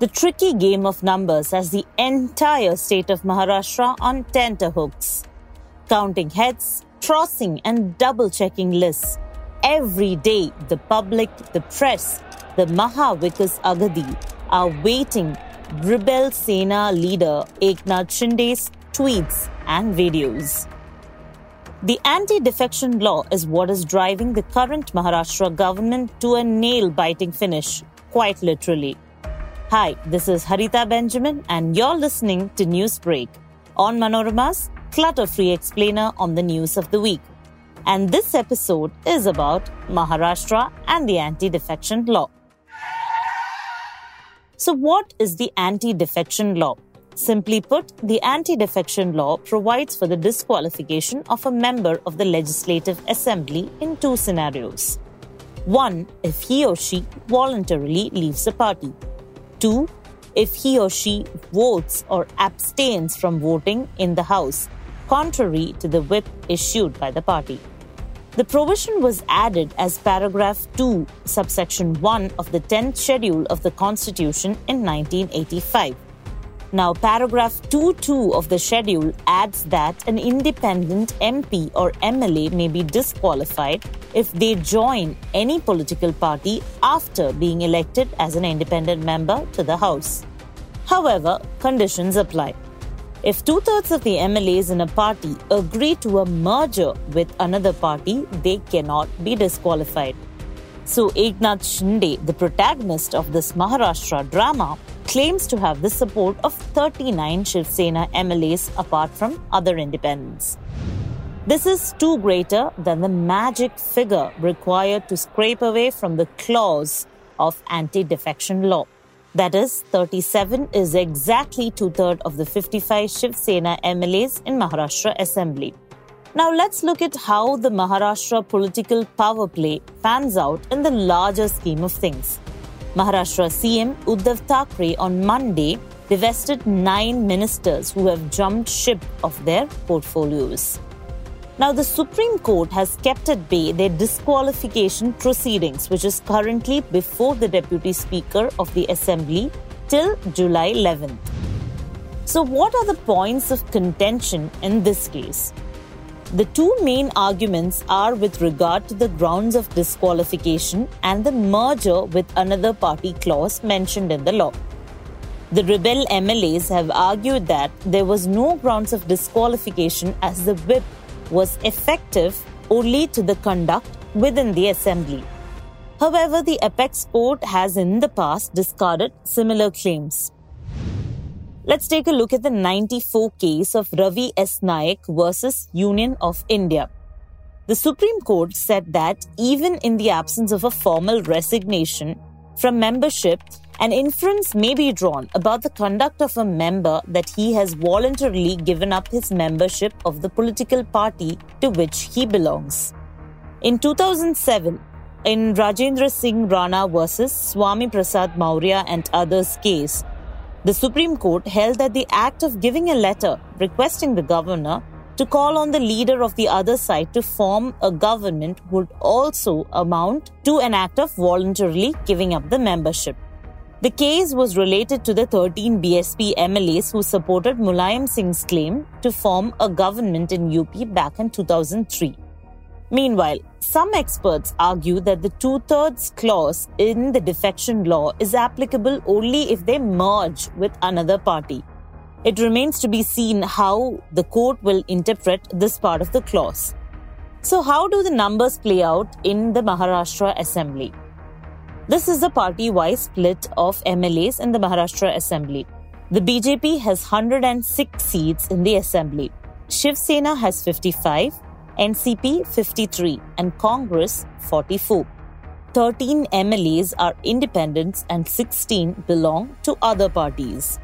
The tricky game of numbers has the entire state of Maharashtra on tenterhooks. Counting heads, crossing and double checking lists. Every day, the public, the press, the Maha Vikas Aghadi are waiting Rebel Sena leader Eknath Shinde's tweets and videos. The anti defection law is what is driving the current Maharashtra government to a nail biting finish, quite literally. Hi, this is Harita Benjamin, and you're listening to News Brake on Manorama's clutter free explainer on the news of the week. And this episode is about Maharashtra and the anti defection law. So, what is the anti defection law? Simply put, the anti defection law provides for the disqualification of a member of the Legislative Assembly in two scenarios. One, if he or she voluntarily leaves the party. 2. If he or she votes or abstains from voting in the House, contrary to the whip issued by the party. The provision was added as paragraph 2, subsection 1 of the 10th schedule of the Constitution in 1985. Now, paragraph 2.2 of the schedule adds that an independent MP or MLA may be disqualified if they join any political party after being elected as an independent member to the House. However, conditions apply. If two thirds of the MLAs in a party agree to a merger with another party, they cannot be disqualified. So, Eknath Shinde, the protagonist of this Maharashtra drama, claims to have the support of 39 Shiv Sena MLAs apart from other independents. This is two greater than the magic figure required to scrape away from the clause of anti defection law. That is, 37 is exactly two thirds of the 55 Shiv Sena MLAs in Maharashtra Assembly. Now let's look at how the Maharashtra political power play pans out in the larger scheme of things. Maharashtra CM Uddhav Thackeray on Monday divested nine ministers who have jumped ship of their portfolios. Now, the Supreme Court has kept at bay their disqualification proceedings, which is currently before the Deputy Speaker of the Assembly till July 11th. So, what are the points of contention in this case? The two main arguments are with regard to the grounds of disqualification and the merger with another party clause mentioned in the law. The rebel MLAs have argued that there was no grounds of disqualification as the whip was effective only to the conduct within the assembly. However, the apex court has in the past discarded similar claims. Let's take a look at the 94 case of Ravi S. Naik versus Union of India. The Supreme Court said that even in the absence of a formal resignation from membership, an inference may be drawn about the conduct of a member that he has voluntarily given up his membership of the political party to which he belongs. In 2007, in Rajendra Singh Rana versus Swami Prasad Maurya and others case, the Supreme Court held that the act of giving a letter requesting the governor to call on the leader of the other side to form a government would also amount to an act of voluntarily giving up the membership. The case was related to the 13 BSP MLAs who supported Mulayam Singh's claim to form a government in UP back in 2003. Meanwhile, some experts argue that the two thirds clause in the defection law is applicable only if they merge with another party. It remains to be seen how the court will interpret this part of the clause. So, how do the numbers play out in the Maharashtra Assembly? This is the party wise split of MLAs in the Maharashtra Assembly. The BJP has 106 seats in the Assembly. Shiv Sena has 55, NCP 53, and Congress 44. 13 MLAs are independents and 16 belong to other parties.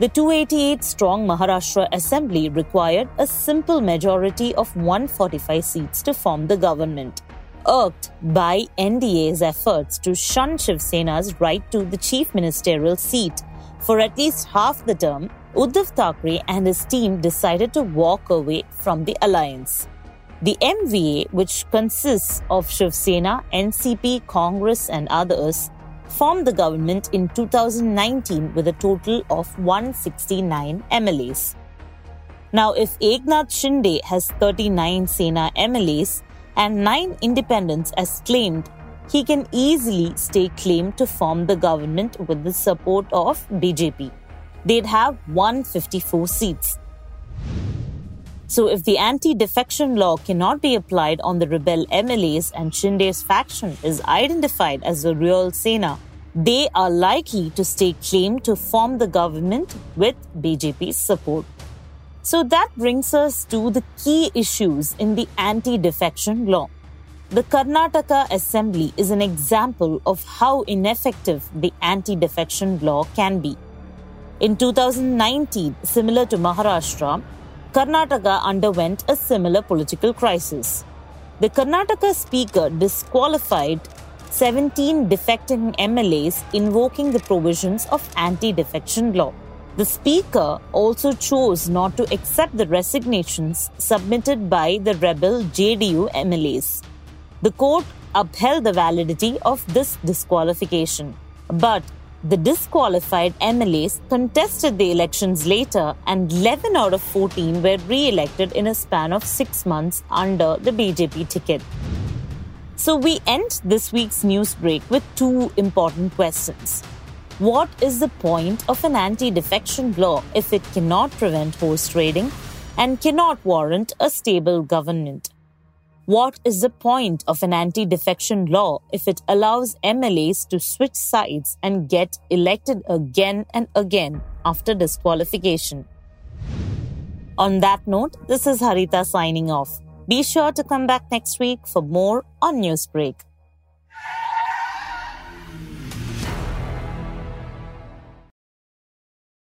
The 288 strong Maharashtra Assembly required a simple majority of 145 seats to form the government. Irked by NDA's efforts to shun Shiv Sena's right to the chief ministerial seat for at least half the term, Uddhav Thackeray and his team decided to walk away from the alliance. The MVA, which consists of Shiv Sena, NCP, Congress, and others, formed the government in 2019 with a total of 169 MLAs. Now, if Eknath Shinde has 39 Sena MLAs and 9 independents as claimed, he can easily stake claim to form the government with the support of BJP. They'd have 154 seats. So, if the anti defection law cannot be applied on the rebel MLAs and Shinde's faction is identified as the real Sena, they are likely to stake claim to form the government with BJP's support. So, that brings us to the key issues in the anti defection law. The Karnataka Assembly is an example of how ineffective the anti defection law can be. In 2019, similar to Maharashtra, Karnataka underwent a similar political crisis. The Karnataka Speaker disqualified 17 defecting MLAs invoking the provisions of anti defection law. The Speaker also chose not to accept the resignations submitted by the rebel JDU MLAs. The court upheld the validity of this disqualification. But the disqualified MLAs contested the elections later, and 11 out of 14 were re elected in a span of six months under the BJP ticket. So, we end this week's news break with two important questions. What is the point of an anti defection law if it cannot prevent horse trading and cannot warrant a stable government? What is the point of an anti defection law if it allows MLAs to switch sides and get elected again and again after disqualification? On that note, this is Harita signing off. Be sure to come back next week for more on News Brake.